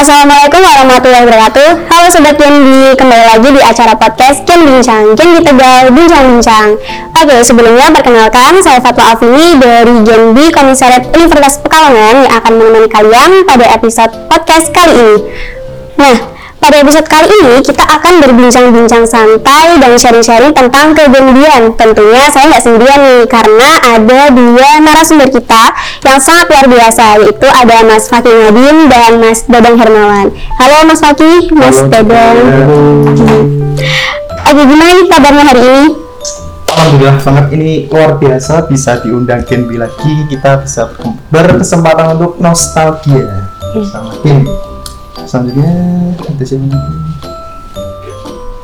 Assalamualaikum warahmatullahi wabarakatuh. Halo Sobat Kendi, kembali lagi di acara podcast Ken Bincang Ken Tegal Bincang-Bincang Oke, sebelumnya perkenalkan saya Fatwa Afini dari Genbi Komisariat Universitas Pekalongan yang akan menemani kalian pada episode podcast kali ini. Nah, pada episode kali ini kita akan berbincang-bincang santai dan sharing-sharing tentang kegendian. Tentunya saya nggak sendirian nih karena ada dua narasumber kita yang sangat luar biasa yaitu ada Mas Fakih Nadim dan Mas Dadang Hermawan. Halo Mas Fakih, Mas Halo, Dadang. Oke, gimana nih kabarnya hari ini? Alhamdulillah sangat ini luar biasa bisa diundang Genbi lagi kita bisa berkesempatan untuk nostalgia sama Genbi selanjutnya ada siapa lagi?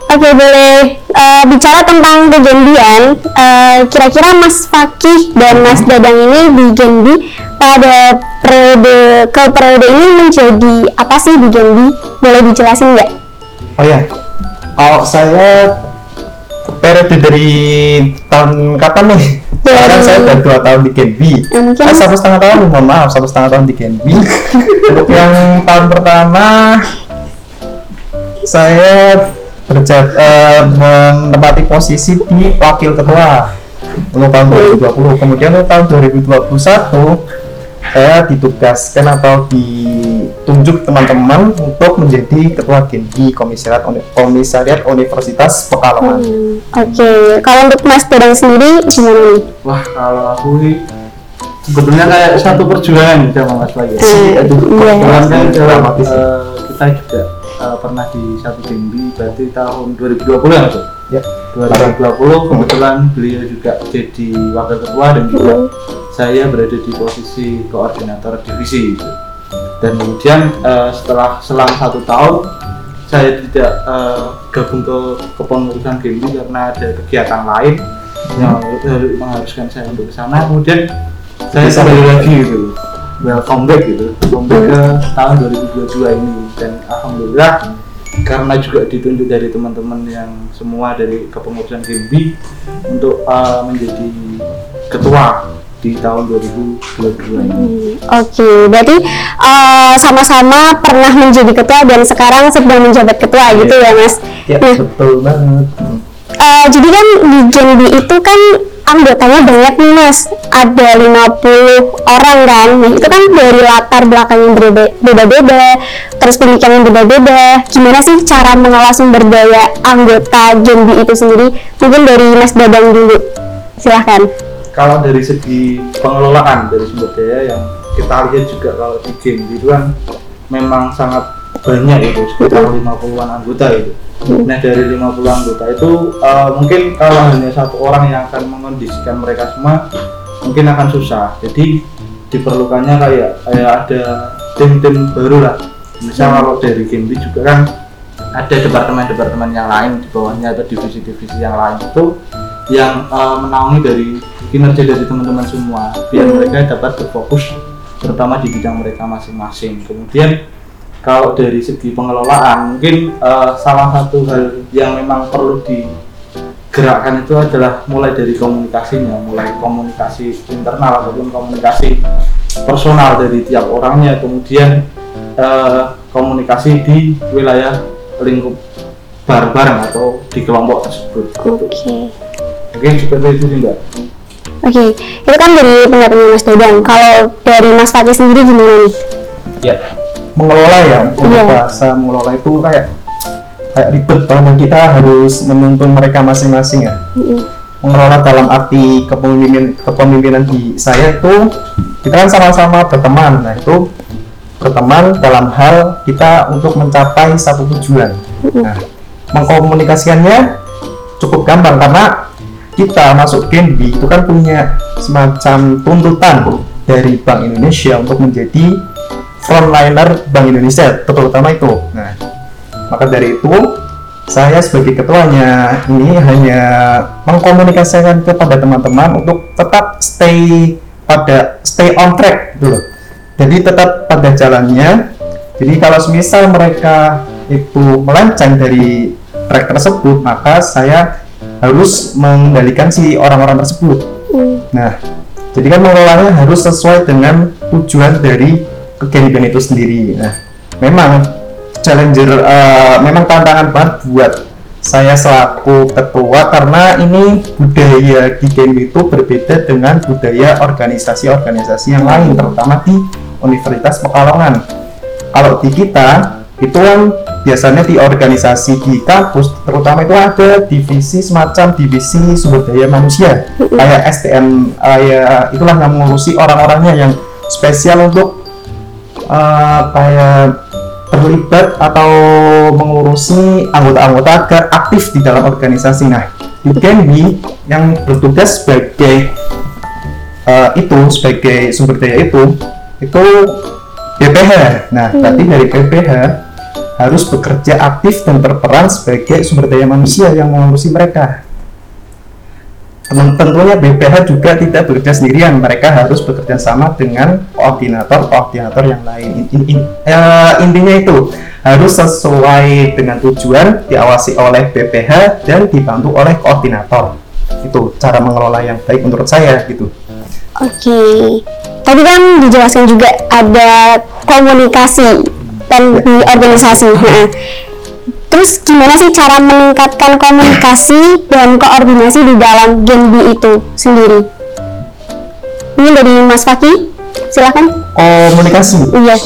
Oke, boleh eh, bicara tentang kegendian. eh, Kira-kira Mas Fakih dan Mas Dadang ini di Genbi pada periode ke periode ini menjadi apa sih di Genbi? Boleh dijelasin nggak? oh ya kalau saya periode dari tahun kapan nih? Sekarang saya udah dua tahun di Genbi Ya, mungkin- Eh, satu setengah tahun, mohon maaf, satu setengah tahun di Genbi Untuk yang tahun pertama saya berjat, eh, menempati posisi di wakil ketua. Untuk tahun 2020 kemudian untuk tahun 2021 saya ditugaskan atau ditunjuk teman-teman untuk menjadi ketua Genbi Komisariat Uni- Komisariat Universitas Pekalongan Hmm, Oke, kalau untuk Mas Dadang sendiri gimana nih? Wah kalau aku sebetulnya kayak satu perjuangan sama Mas Bayu. Hmm, aduh, iya. Kebetulan kan dalam, ya. eh, kita juga eh, pernah di satu Genbi berarti tahun 2020 ya Mas? ya 2020 kebetulan beliau juga jadi wakil ketua dan juga saya berada di posisi koordinator divisi gitu. Dan kemudian eh, setelah selang satu tahun saya tidak eh, gabung ke kepengurusan Genbi karena ada kegiatan lain yang harus mengharuskan saya untuk ke sana. Kemudian saya kembali lagi gitu? Welcome back gitu comeback ke tahun 2022 ini. Dan alhamdulillah karena juga ditunjuk dari teman-teman yang semua dari kepengurusan Genbi untuk uh, menjadi ketua di tahun 2022 ini. Hmm, Oke, berarti eh, sama-sama pernah menjadi ketua dan sekarang sedang menjabat ketua gitu ya Mas? ya Nah, betul banget. Eh, jadi kan di Genbi itu kan anggotanya banyak nih mas. Ada 50 orang kan. Nah itu kan dari latar belakang yang beda-beda terus pendidikan yang beda-beda. Gimana sih cara mengolah sumber daya anggota Genbi itu sendiri? Mungkin dari mas Dadang dulu. Silahkan Kalau dari segi pengelolaan dari sumber daya yang kita lihat juga kalau di Genbi itu kan memang sangat banyak itu sekitar 50-an anggota itu. Nah dari 50 anggota itu uh, mungkin kalau hanya satu orang yang akan mengondisikan mereka semua mungkin akan susah. Jadi diperlukannya kayak kayak ada tim-tim baru lah. Misal kalau dari Genbi juga kan ada departemen-departemen yang lain di bawahnya atau divisi-divisi yang lain itu yang uh, menaungi dari kinerja dari teman-teman semua biar mereka dapat berfokus terutama di bidang mereka masing-masing. Kemudian kalau dari segi pengelolaan mungkin uh, salah satu hal yang memang perlu digerakkan itu adalah mulai dari komunikasinya, mulai komunikasi internal ataupun komunikasi personal dari tiap orangnya, kemudian uh, komunikasi di wilayah lingkup bareng-bareng atau di kelompok tersebut. oke Mungkin seperti itu sih mbak. oke itu kan dari pendapatnya mas Dadang kalau dari mas Fatih sendiri gimana nih? Ya mengelola ya untuk Iya. bahasa mengelola itu kayak kayak ribet. Banget kita harus menuntun mereka masing-masing ya. Mm-mm. mengelola dalam arti kepemimpinan kepemimpinan di saya itu kita kan sama-sama berteman. Nah itu berteman dalam hal kita untuk mencapai satu tujuan. Nah mengkomunikasikannya cukup gampang karena kita masuk Genbi itu kan punya semacam tuntutan dari Bank Indonesia untuk menjadi frontliner Bank Indonesia terutama itu. Nah, maka dari itu saya sebagai ketuanya ini hanya mengkomunikasikan kepada teman-teman untuk tetap stay pada stay on track gitu loh. Jadi tetap pada jalannya. Jadi kalau semisal mereka itu melenceng dari track tersebut, maka saya harus mengendalikan si orang-orang tersebut. Hmm. Nah, jadi kan mengelolanya harus sesuai dengan tujuan dari kegiatan itu sendiri. Nah, memang challenger eh, memang tantangan banget buat saya selaku ketua karena ini budaya di game itu berbeda dengan budaya organisasi-organisasi yang lain terutama di Universitas Pekalongan kalau di kita itu kan biasanya di organisasi di kampus terutama itu ada divisi semacam divisi sumber daya manusia kayak SDM eh, ya itulah yang mengurusi orang-orangnya yang spesial untuk eh, kayak terlibat atau mengurusi anggota-anggota agar aktif di dalam organisasi. Nah, di Genbi yang bertugas sebagai eh, itu sebagai sumber daya itu itu BPH. Nah, berarti dari BPH harus bekerja aktif dan berperan sebagai sumber daya manusia yang mengurusi mereka. Ten- Tentunya BPH juga tidak bekerja sendirian, mereka harus bekerja sama dengan koordinator-koordinator yang lain. In- in- eh, intinya itu harus sesuai dengan tujuan, diawasi oleh BPH dan dibantu oleh koordinator. Itu cara mengelola yang baik menurut saya gitu. Oke, tadi kan dijelaskan juga ada komunikasi dan di organisasi. Nah, terus gimana sih cara meningkatkan komunikasi dan koordinasi di dalam Genbi itu sendiri? Ini dari Mas Faki, silakan. Komunikasi, Iya,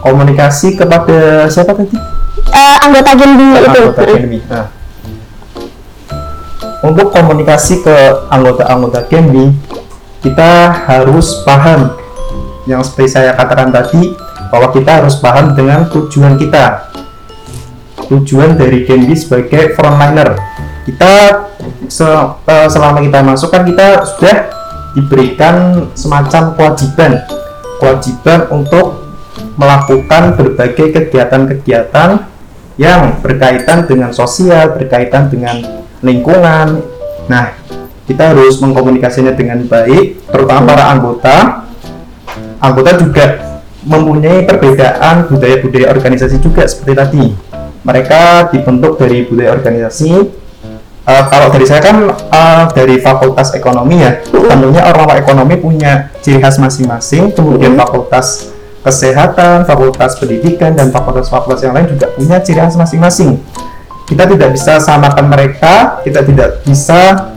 komunikasi kepada siapa tadi? Eh, anggota Genbi itu. anggota Genbi. Nah, untuk komunikasi ke anggota-anggota Genbi, kita harus paham yang seperti saya katakan tadi bahwa kita harus paham dengan tujuan kita. Tujuan dari Genbi sebagai frontliner. Kita se- eh, selama kita masuk kan kita sudah diberikan semacam kewajiban, kewajiban untuk melakukan berbagai kegiatan-kegiatan yang berkaitan dengan sosial, berkaitan dengan lingkungan. Nah, kita harus mengkomunikasinya dengan baik, terutama para anggota. Anggota juga mempunyai perbedaan budaya-budaya organisasi juga seperti tadi. Mereka dibentuk dari budaya organisasi. Eh, kalau dari saya kan eh, dari Fakultas Ekonomi ya, tentunya orang-orang ekonomi punya ciri khas masing-masing. Kemudian Fakultas Kesehatan, Fakultas Pendidikan, dan fakultas-fakultas yang lain juga punya ciri khas masing-masing kita tidak bisa samakan mereka, kita tidak bisa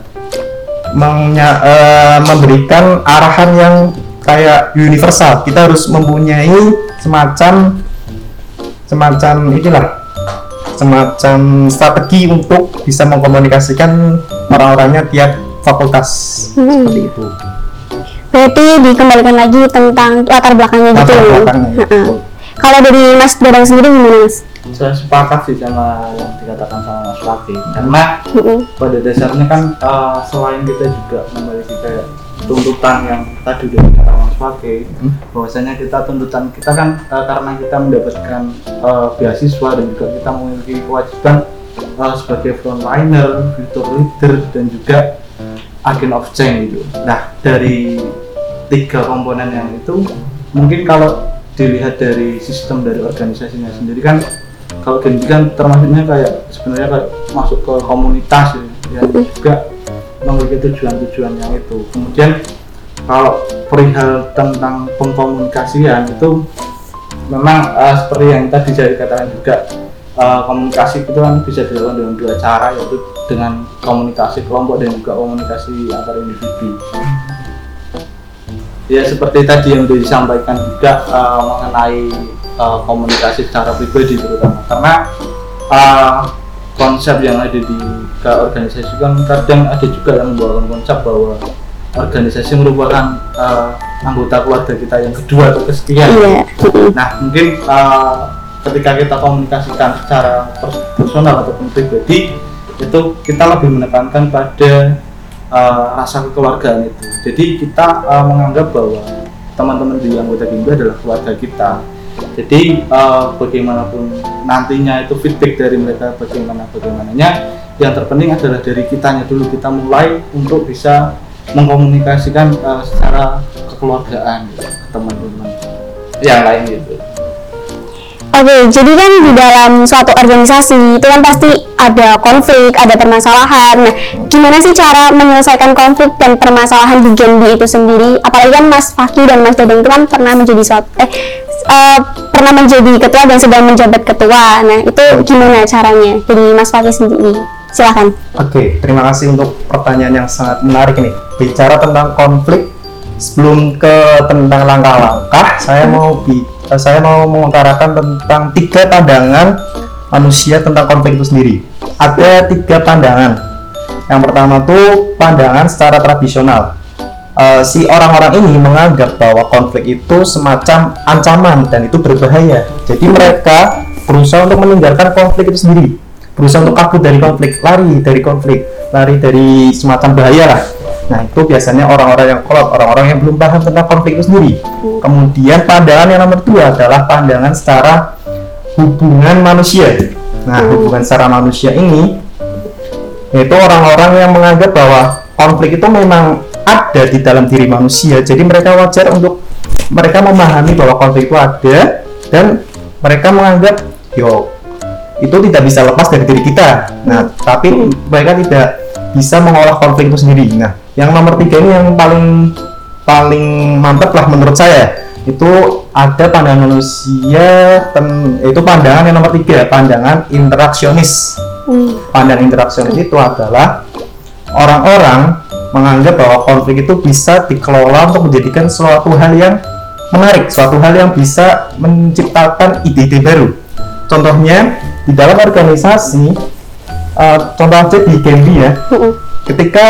menya- eh, memberikan arahan yang kayak universal. Kita harus mempunyai semacam semacam inilah semacam strategi untuk bisa mengkomunikasikan orang-orangnya tiap fakultas Hmm. seperti itu. Berarti dikembalikan lagi tentang latar belakangnya gitu. Latar ya? belakangnya, betul. Kalau dari Mas Dadang sendiri gimana Mas? saya sepakat sih sama yang dikatakan sama Mas Raffi karena Heeh. pada dasarnya kan eh, selain kita juga memiliki kayak tuntutan yang tadi udah dikatakan Mas Raffi Hmm. bahwasanya kita tuntutan kita kan eh, karena kita mendapatkan eh, beasiswa dan juga kita memiliki kewajiban eh, sebagai frontliner, future leader dan juga agent of change gitu. Nah dari tiga komponen yang itu mungkin kalau dilihat dari sistem dari organisasinya sendiri kan kalau Genji kan termasuknya kayak sebenarnya kayak masuk ke komunitas ya, yang juga memiliki tujuan-tujuan yang itu. Kemudian kalau perihal tentang pengkomunikasian itu memang eh, seperti yang tadi saya katakan juga eh, komunikasi itu kan bisa dilakukan dengan dua cara yaitu dengan komunikasi kelompok dan juga komunikasi antar individu. Ya seperti tadi yang sudah disampaikan juga eh, mengenai eh, komunikasi secara pribadi terutama. Karena eh, konsep yang ada di ke organisasi kan kadang ada juga yang membawakan konsep bahwa organisasi merupakan eh, anggota keluarga kita yang kedua atau kesekian Iya. Nah, mungkin uh, ketika kita komunikasikan secara personal ataupun pribadi, itu kita lebih menekankan pada uh, rasa kekeluargaan itu. Jadi kita uh, menganggap bahwa teman-teman di anggota Gimba adalah keluarga kita. Jadi uh, bagaimanapun nantinya itu feedback dari mereka bagaimana bagaimananya, yang terpenting adalah dari kitanya dulu kita mulai untuk bisa mengkomunikasikan uh, secara kekeluargaan gitu, ke teman-teman yang lain gitu. Oke, jadi kan di dalam suatu organisasi itu kan pasti ada konflik, ada permasalahan. Nah, gimana sih cara menyelesaikan konflik dan permasalahan di Genbi itu sendiri? Apalagi kan Mas Faki dan Mas Dadang itu kan pernah menjadi suatu eh eh, pernah menjadi ketua dan sedang menjabat ketua. Nah, itu gimana caranya? Jadi Mas Fakih sendiri. Silakan. Oke, terima kasih untuk pertanyaan yang sangat menarik nih. Bicara tentang konflik, sebelum ke tentang langkah-langkah, saya mau bi- eh, saya mau mengutarakan tentang tiga pandangan manusia tentang konflik itu sendiri. Ada tiga pandangan. Yang pertama tuh pandangan secara tradisional. Eh, si orang-orang ini menganggap bahwa konflik itu semacam ancaman dan itu berbahaya. Jadi mereka berusaha untuk meninggalkan konflik itu sendiri berusaha untuk kabur dari konflik, lari dari konflik, lari dari semacam bahaya lah. Nah itu biasanya orang-orang yang kolot, orang-orang yang belum paham tentang konflik itu sendiri. Kemudian pandangan yang nomor dua adalah pandangan secara hubungan manusia. Nah hubungan secara manusia ini yaitu orang-orang yang menganggap bahwa konflik itu memang ada di dalam diri manusia. Jadi mereka wajar untuk mereka memahami bahwa konflik itu ada dan mereka menganggap yo itu tidak bisa lepas dari diri kita. Nah, tapi mereka tidak bisa mengolah konflik itu sendiri. Nah, yang nomor tiga ini yang paling paling mantap lah menurut saya itu ada pandangan manusia ten- itu pandangan yang nomor tiga pandangan interaksionis Hmm. pandangan interaksionis itu adalah orang-orang menganggap bahwa konflik itu bisa dikelola untuk menjadikan suatu hal yang menarik, suatu hal yang bisa menciptakan ide-ide baru. Contohnya di dalam organisasi, eh, contoh aja di Genbi ya, ketika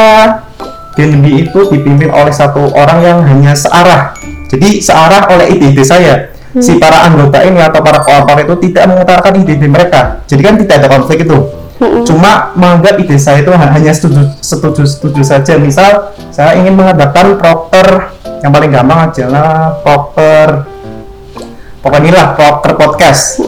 Genbi itu dipimpin oleh satu orang yang hanya searah, jadi searah oleh ide-ide saya. Si para anggota ini atau para kooperator itu tidak mengutarakan ide-ide mereka, jadi kan tidak ada konflik itu cuma menganggap ide saya itu hanya setuju setuju setuju saja. Misal saya ingin mengadakan proper yang paling gampang adalah proper pokoknya lah proper podcast.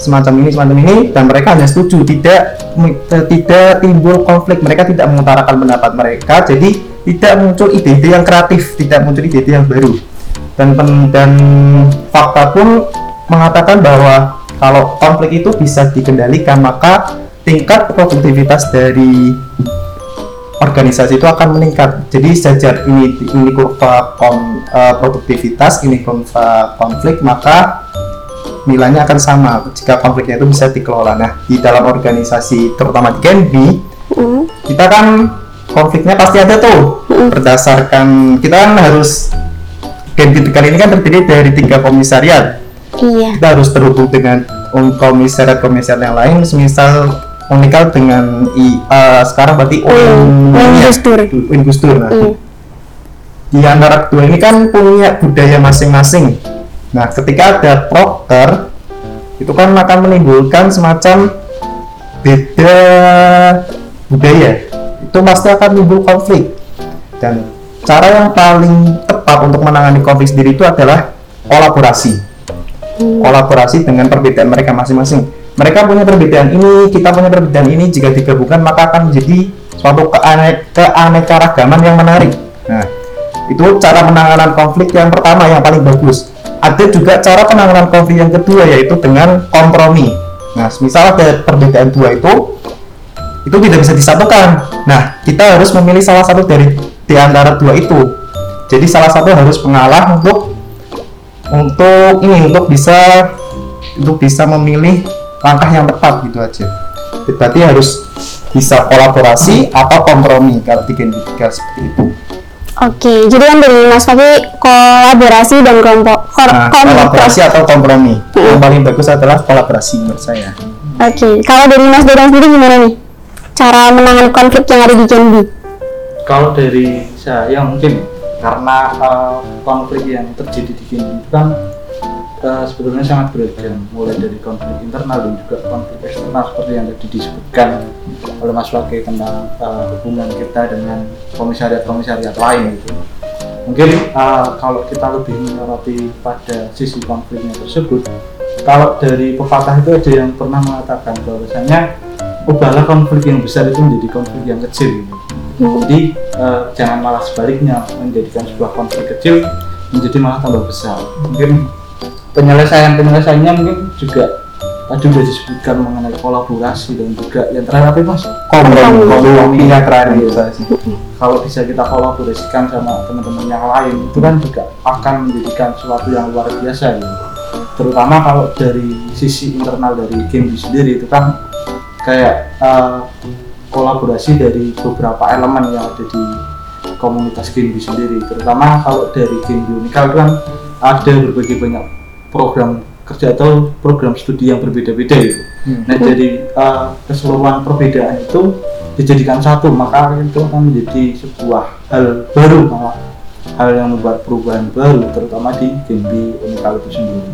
Semacam ini semacam ini dan mereka hanya setuju tidak eh, tidak timbul konflik. Mereka tidak mengutarakan pendapat mereka jadi tidak muncul ide-ide yang kreatif tidak muncul ide-ide yang baru. Dan dan fakta pun mengatakan bahwa kalau konflik itu bisa dikendalikan maka tingkat produktivitas dari organisasi itu akan meningkat. Jadi sejajar ini ini kurva kon- eh, produktivitas, ini kurva konflik, maka nilainya akan sama jika konfliknya itu bisa dikelola. Nah, di dalam organisasi terutama di Genbi, Mm. kita kan konfliknya pasti ada tuh. Berdasarkan kita kan harus Genbi kali ini kan terdiri dari tiga komisariat Iya. kita harus terhubung dengan um, komisariat-komisariat yang lain semisal unikal dengan I, eh, sekarang berarti UIN ya, Gusdur. UIN nah. Iya. di antara kedua ini kan punya budaya masing-masing nah ketika ada proker itu kan akan menimbulkan semacam beda budaya itu pasti akan timbul konflik dan cara yang paling tepat untuk menangani konflik sendiri itu adalah kolaborasi kolaborasi dengan perbedaan mereka masing-masing. Mereka punya perbedaan ini, kita punya perbedaan ini. Jika digabungkan maka akan menjadi suatu keane keanekaragaman yang menarik. Nah, itu cara penanganan konflik yang pertama yang paling bagus. Ada juga cara penanganan konflik yang kedua yaitu dengan kompromi. Nah, misal ada perbedaan dua itu, itu tidak bisa disatukan. Nah, kita harus memilih salah satu dari di antara dua itu. Jadi salah satu harus mengalah untuk untuk ini untuk bisa untuk bisa memilih langkah yang tepat gitu aja. Berarti harus bisa kolaborasi atau kompromi kalau di Gen 3 seperti itu. Oke, jadi kan dari Mas Fakih kolaborasi dan kelompok kor- Nah, kolaborasi atau kompromi. Yang paling bagus adalah kolaborasi menurut saya. Oke, kalau dari Mas Dodong sendiri gimana nih? Cara menangani konflik yang ada di Genbi? kalau dari saya mungkin karena eh, konflik yang terjadi di sini itu kan eh, sebetulnya sangat beragam mulai dari konflik internal dan juga konflik eksternal seperti yang tadi disebutkan oleh Mas Wake tentang eh, hubungan kita dengan komisariat-komisariat lain gitu. Mungkin eh, kalau kita lebih menyoroti pada sisi konfliknya tersebut, kalau dari pepatah itu ada yang pernah mengatakan bahwasanya ubahlah konflik yang besar itu menjadi konflik yang kecil gitu. Jadi eh, jangan malah sebaliknya menjadikan sebuah konflik kecil menjadi malah tambah besar. Mungkin penyelesaian penyelesaiannya mungkin juga tadi sudah disebutkan mengenai kolaborasi dan juga yang terakhir apa itu, mas? Kompromi, kompromi yang terakhir sih. Kalau bisa kita kolaborasikan sama teman-teman yang lain itu kan juga akan menjadikan sesuatu yang luar biasa gitu. terutama kalau dari sisi internal dari game sendiri itu kan kayak uh, kolaborasi dari beberapa elemen yang ada di komunitas game sendiri terutama kalau dari game unikal kan ada berbagai banyak program kerja atau program studi yang berbeda-beda itu Hmm. nah dari uh, keseluruhan perbedaan itu dijadikan satu maka itu akan menjadi sebuah hal baru malah. Hal yang membuat perubahan baru terutama di B unikal itu sendiri.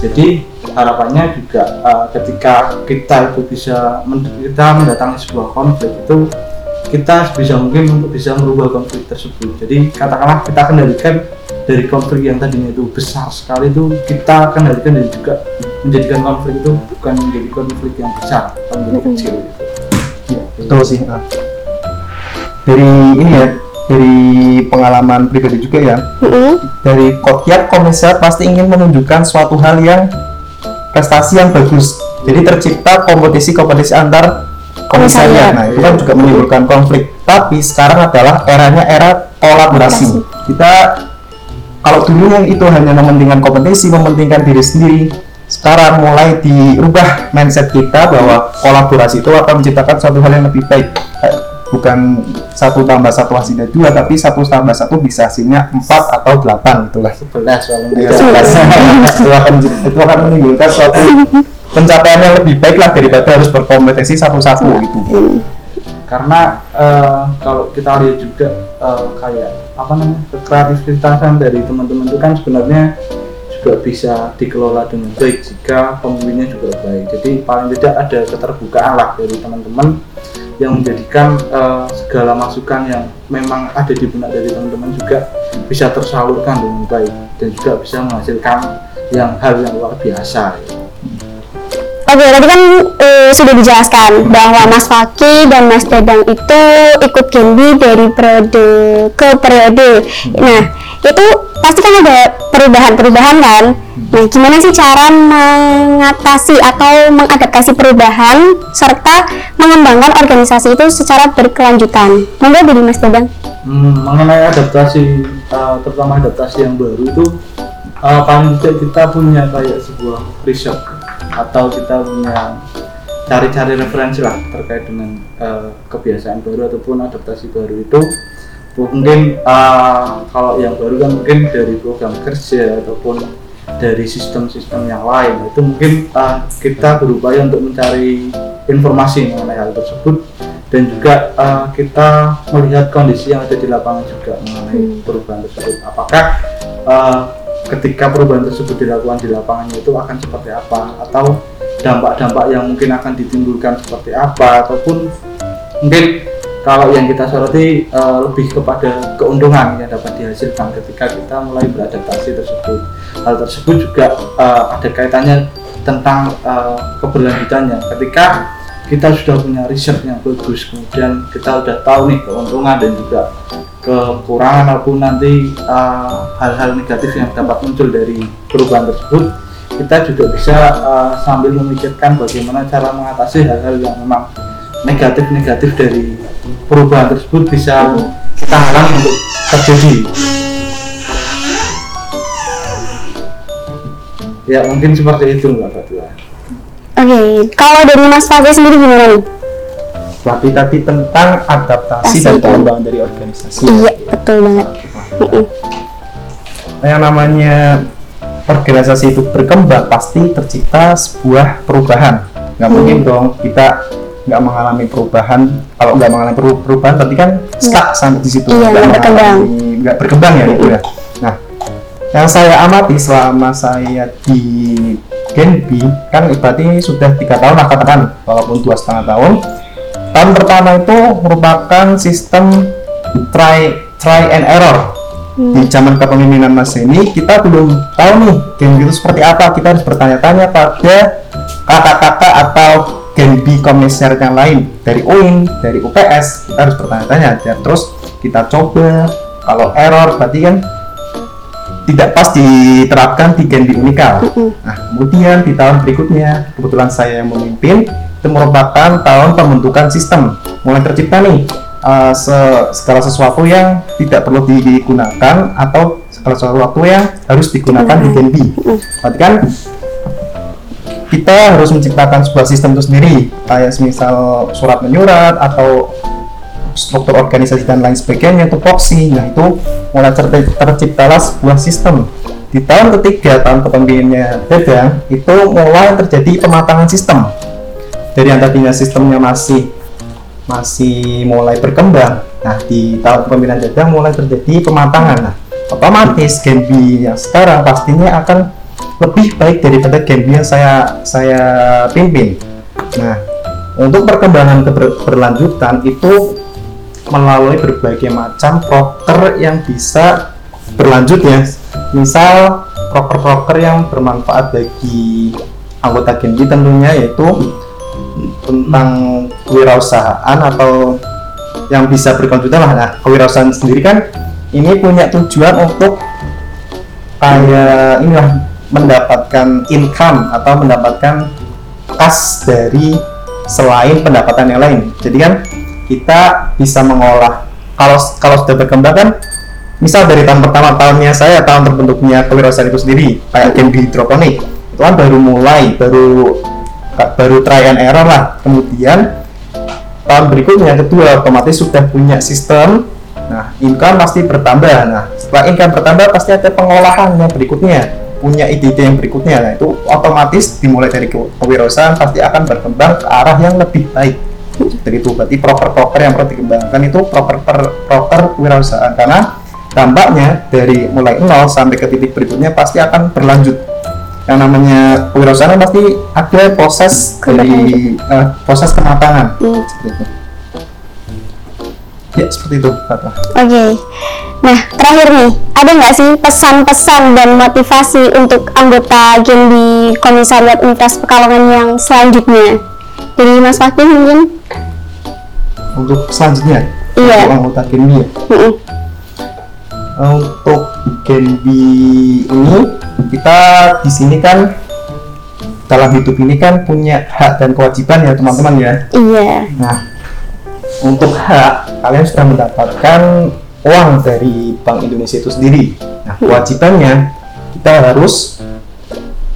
Jadi harapannya juga uh, ketika kita itu bisa kita mendatangi sebuah konflik itu kita bisa mungkin untuk bisa merubah konflik tersebut. Jadi katakanlah kita kendalikan dari konflik yang tadinya itu besar sekali itu kita kendalikan dan juga menjadikan konflik itu bukan menjadi konflik yang besar tapi menjadi kecil gitu. Ya, betul sih nah. dari ini ya dari pengalaman pribadi juga ya Mm-mm. dari tiap komisar pasti ingin menunjukkan suatu hal yang prestasi yang bagus jadi tercipta kompetisi-kompetisi antar komisariat Komisariat. nah itu kan juga menimbulkan konflik tapi sekarang adalah eranya era kolaborasi kita kalau dulu yang itu hanya mementingkan kompetisi mementingkan diri sendiri sekarang mulai dirubah mindset kita bahwa kolaborasi itu akan menciptakan suatu hal yang lebih baik. Eh, bukan satu tambah satu hasilnya dua tapi satu tambah satu bisa hasilnya empat atau delapan itulah sebelas Iya, itu akan itu akan menimbulkan suatu pencapaian yang lebih baik lah daripada harus berkompetisi satu-satu gitu. karena eh, kalau kita lihat juga eh, kayak apa namanya kreativitasan dari teman-teman itu kan sebenarnya juga bisa dikelola dengan baik jika pemimpinnya juga baik jadi paling tidak ada keterbukaan lah dari teman-teman yang menjadikan eh, segala masukan yang memang ada di benak dari teman-teman juga bisa tersalurkan dengan baik dan juga bisa menghasilkan yang hal yang luar biasa. Oke, tadi kan eh, sudah dijelaskan bahwa Mas Faki dan Mas Dadang itu ikut Genbi dari periode ke periode. Nah, itu pasti kan ada perubahan-perubahan kan? Nah, gimana sih cara mengatasi atau mengadaptasi perubahan serta mengembangkan organisasi itu secara berkelanjutan? Monggo dari Mas Dadang. Hmm, mengenai adaptasi, uh, terutama adaptasi yang baru itu uh, paling tidak kita punya kayak sebuah riset atau kita punya cari-cari referensi lah terkait dengan uh, kebiasaan baru ataupun adaptasi baru itu. Mungkin uh, kalau yang baru kan mungkin dari program kerja ataupun dari sistem-sistem yang lain. Itu mungkin uh, kita berupaya untuk mencari informasi mengenai hal tersebut. Dan juga uh, kita melihat kondisi yang ada di lapangan juga mengenai perubahan tersebut. Apakah uh, ketika perubahan tersebut dilakukan di lapangannya itu akan seperti apa? Atau dampak-dampak yang mungkin akan ditimbulkan seperti apa? Ataupun mungkin kalau yang kita soroti uh, lebih kepada keuntungan yang dapat dihasilkan ketika kita mulai beradaptasi tersebut. Hal tersebut juga uh, ada kaitannya tentang uh, keberlanjutannya. Ketika kita sudah punya riset yang bagus kemudian kita sudah tahu nih keuntungan dan juga kekurangan ataupun nanti uh, hal-hal negatif yang dapat muncul dari perubahan tersebut kita juga bisa uh, sambil memikirkan bagaimana cara mengatasi hal-hal yang memang negatif-negatif dari perubahan tersebut bisa kita halang untuk terjadi ya mungkin seperti itu Mbak Fatua Oke, kalau dari Mas Faki sendiri gimana nih? Berarti tadi tentang adaptasi dan pengembangan dari organisasi. Iya, betul banget. Nah, yang namanya organisasi itu berkembang pasti tercipta sebuah perubahan. Nggak mungkin dong kita nggak mengalami perubahan. Kalau nggak mengalami peru- perubahan berarti kan stuck sampai di situ. Iya, nggak berkembang. Nggak berkembang ya itu ya. Nah, yang saya amati selama saya di Genbi kan berarti sudah tiga tahun lah katakan walaupun dua setengah tahun tahun pertama itu merupakan sistem try try and error. Di zaman kepemimpinan Mas ini kita belum tahu nih Genbi itu seperti apa. Kita harus bertanya-tanya pada kakak-kakak atau Genbi komisaris yang lain. Dari UIN dari UPS kita harus bertanya-tanya. Dan terus kita coba. Kalau error berarti kan tidak pas diterapkan di Genbi Unikal. Nah, kemudian di tahun berikutnya, kebetulan saya yang memimpin, itu merupakan tahun pembentukan sistem. Mulai tercipta nih uh, se- segala sesuatu yang tidak perlu digunakan atau segala sesuatu yang harus digunakan di Gen B. Berarti kan kita harus menciptakan sebuah sistem itu sendiri. Kayak semisal surat menyurat atau struktur organisasi dan lain sebagainya tupoksi nah itu mulai ter- terciptalah sebuah sistem. Di tahun ketiga tahun kepemimpinannya Dadang itu mulai terjadi pematangan sistem dari yang tadinya sistemnya masih masih mulai berkembang. Nah di tahun kepemimpinan Dadang mulai terjadi pematangan. Nah otomatis Gen B yang sekarang pastinya akan lebih baik daripada Gen B yang saya saya pimpin. Nah untuk perkembangan keberlanjutan itu melalui berbagai macam proker yang bisa berlanjut ya. Misal proker-proker yang bermanfaat bagi anggota Gen B tentunya yaitu tentang kewirausahaan atau yang bisa berkelanjutan lah. Nah kewirausahaan sendiri kan ini punya tujuan untuk kayak inilah mendapatkan income atau mendapatkan kas dari selain pendapatan yang lain. Jadi kan kita bisa mengolah. Kalau kalau sudah berkembang kan misal dari tahun pertama tahunnya saya tahun terbentuknya kewirausahaan itu sendiri kayak game di hidroponik. Itu kan baru mulai baru baru try and error lah. Kemudian tahun berikutnya kedua otomatis sudah punya sistem. Nah income pasti bertambah. Nah setelah income bertambah pasti ada pengolahan yang berikutnya. Punya ide-ide yang berikutnya. Nah itu otomatis dimulai dari kewirausahaan pasti akan berkembang ke arah yang lebih baik. Seperti itu berarti proker-proker yang perlu dikembangkan itu proker-proker kewirausahaan. Karena dampaknya dari mulai nol sampai ke titik berikutnya pasti akan berlanjut yang namanya kewirausahaan pasti ada proses dari uh, proses kematangan hmm. seperti itu ya seperti itu Oke okay. Nah, terakhir nih, ada nggak sih pesan-pesan dan motivasi untuk anggota Gen di Komisariat Universitas Pekalongan yang selanjutnya? Jadi Mas Fakih mungkin? Untuk selanjutnya? Iya. Untuk anggota B ya? Mm -mm. Untuk Gen B ini, kita di sini kan dalam hidup ini kan punya hak dan kewajiban ya teman-teman ya. Iya. Nah, untuk hak kalian sudah mendapatkan uang dari Bank Indonesia itu sendiri. Nah, kewajibannya kita harus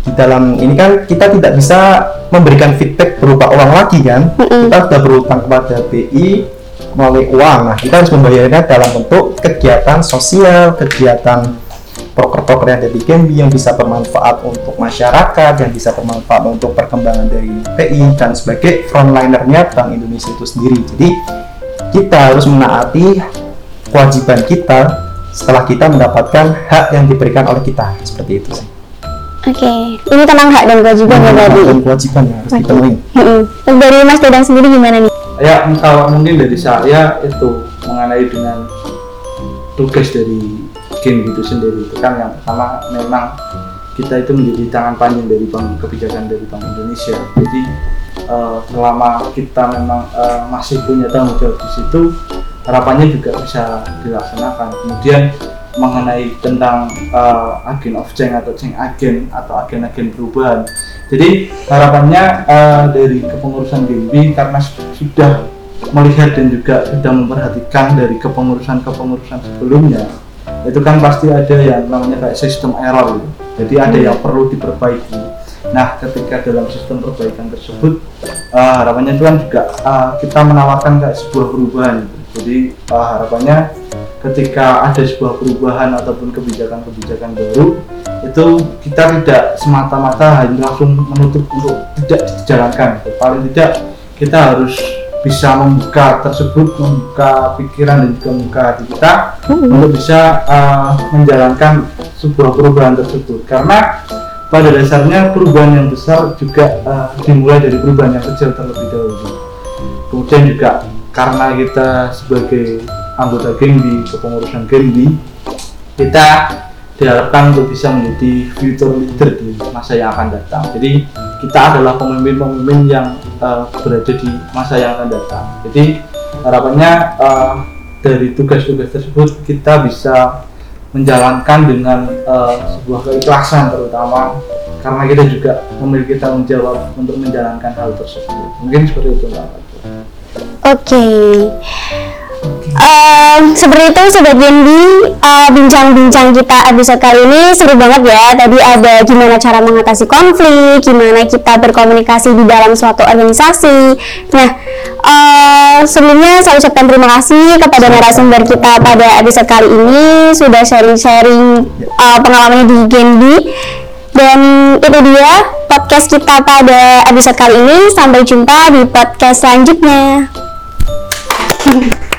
di dalam ini kan kita tidak bisa memberikan feedback berupa uang lagi kan. Kita sudah berutang kepada BI melalui uang. Nah, kita harus membayarnya dalam bentuk kegiatan sosial, kegiatan proker-proker yang ada di Genbi yang bisa bermanfaat untuk masyarakat, yang bisa bermanfaat untuk perkembangan dari BI dan sebagai frontlinernya Bank Indonesia itu sendiri. Jadi kita harus menaati kewajiban kita setelah kita mendapatkan hak yang diberikan oleh kita seperti itu sih. Oke, okay. ini tentang hak dan kewajiban ya tadi. Hak dan kewajiban yang harus okay. dipenuhi. Hmm. Dari Mas Dedang sendiri gimana nih? Ya, kalau mungkin dari saya itu mengenai dengan tugas dari game itu sendiri itu kan yang pertama memang kita itu menjadi tangan panjang dari bank kebijakan dari Bank Indonesia. Jadi uh, selama kita memang uh, masih punya tanggung jawab di situ, harapannya juga bisa dilaksanakan kemudian mengenai tentang uh, agen of change atau change agen atau agen-agen perubahan. Jadi harapannya uh, dari kepengurusan GMB karena sudah melihat dan juga sudah memperhatikan dari kepengurusan-kepengurusan sebelumnya itu kan pasti ada yang namanya kayak sistem error gitu. jadi ada yang perlu diperbaiki. Nah ketika dalam sistem perbaikan tersebut uh, harapannya itu kan juga uh, kita menawarkan kayak sebuah perubahan. Jadi uh, harapannya ketika ada sebuah perubahan ataupun kebijakan-kebijakan baru itu kita tidak semata-mata hanya langsung menutup untuk tidak dijalankan. Paling tidak kita harus bisa membuka tersebut membuka pikiran dan juga membuka hati kita hmm. untuk bisa uh, menjalankan sebuah perubahan tersebut. Karena pada dasarnya perubahan yang besar juga uh, dimulai dari perubahan yang kecil terlebih dahulu. Kemudian juga karena kita sebagai anggota Genbi kepengurusan Genbi kita diharapkan untuk bisa menjadi future leader di masa yang akan datang jadi kita adalah pemimpin-pemimpin yang uh, berada di masa yang akan datang jadi harapannya uh, dari tugas-tugas tersebut kita bisa menjalankan dengan uh, sebuah keikhlasan terutama karena kita juga memiliki tanggung jawab untuk menjalankan hal tersebut mungkin seperti itu Mbak Oke. Okay. Em, seperti itu Sobat Genbi, eh, bincang-bincang kita episode kali ini seru banget ya. Tadi ada gimana cara mengatasi konflik, gimana kita berkomunikasi di dalam suatu organisasi. Nah, eh, sebelumnya saya ucapkan terima kasih kepada narasumber kita pada episode kali ini sudah sharing-sharing eh, pengalamannya di Genbi. Dan itu dia podcast kita pada episode kali ini. Sampai jumpa di podcast selanjutnya.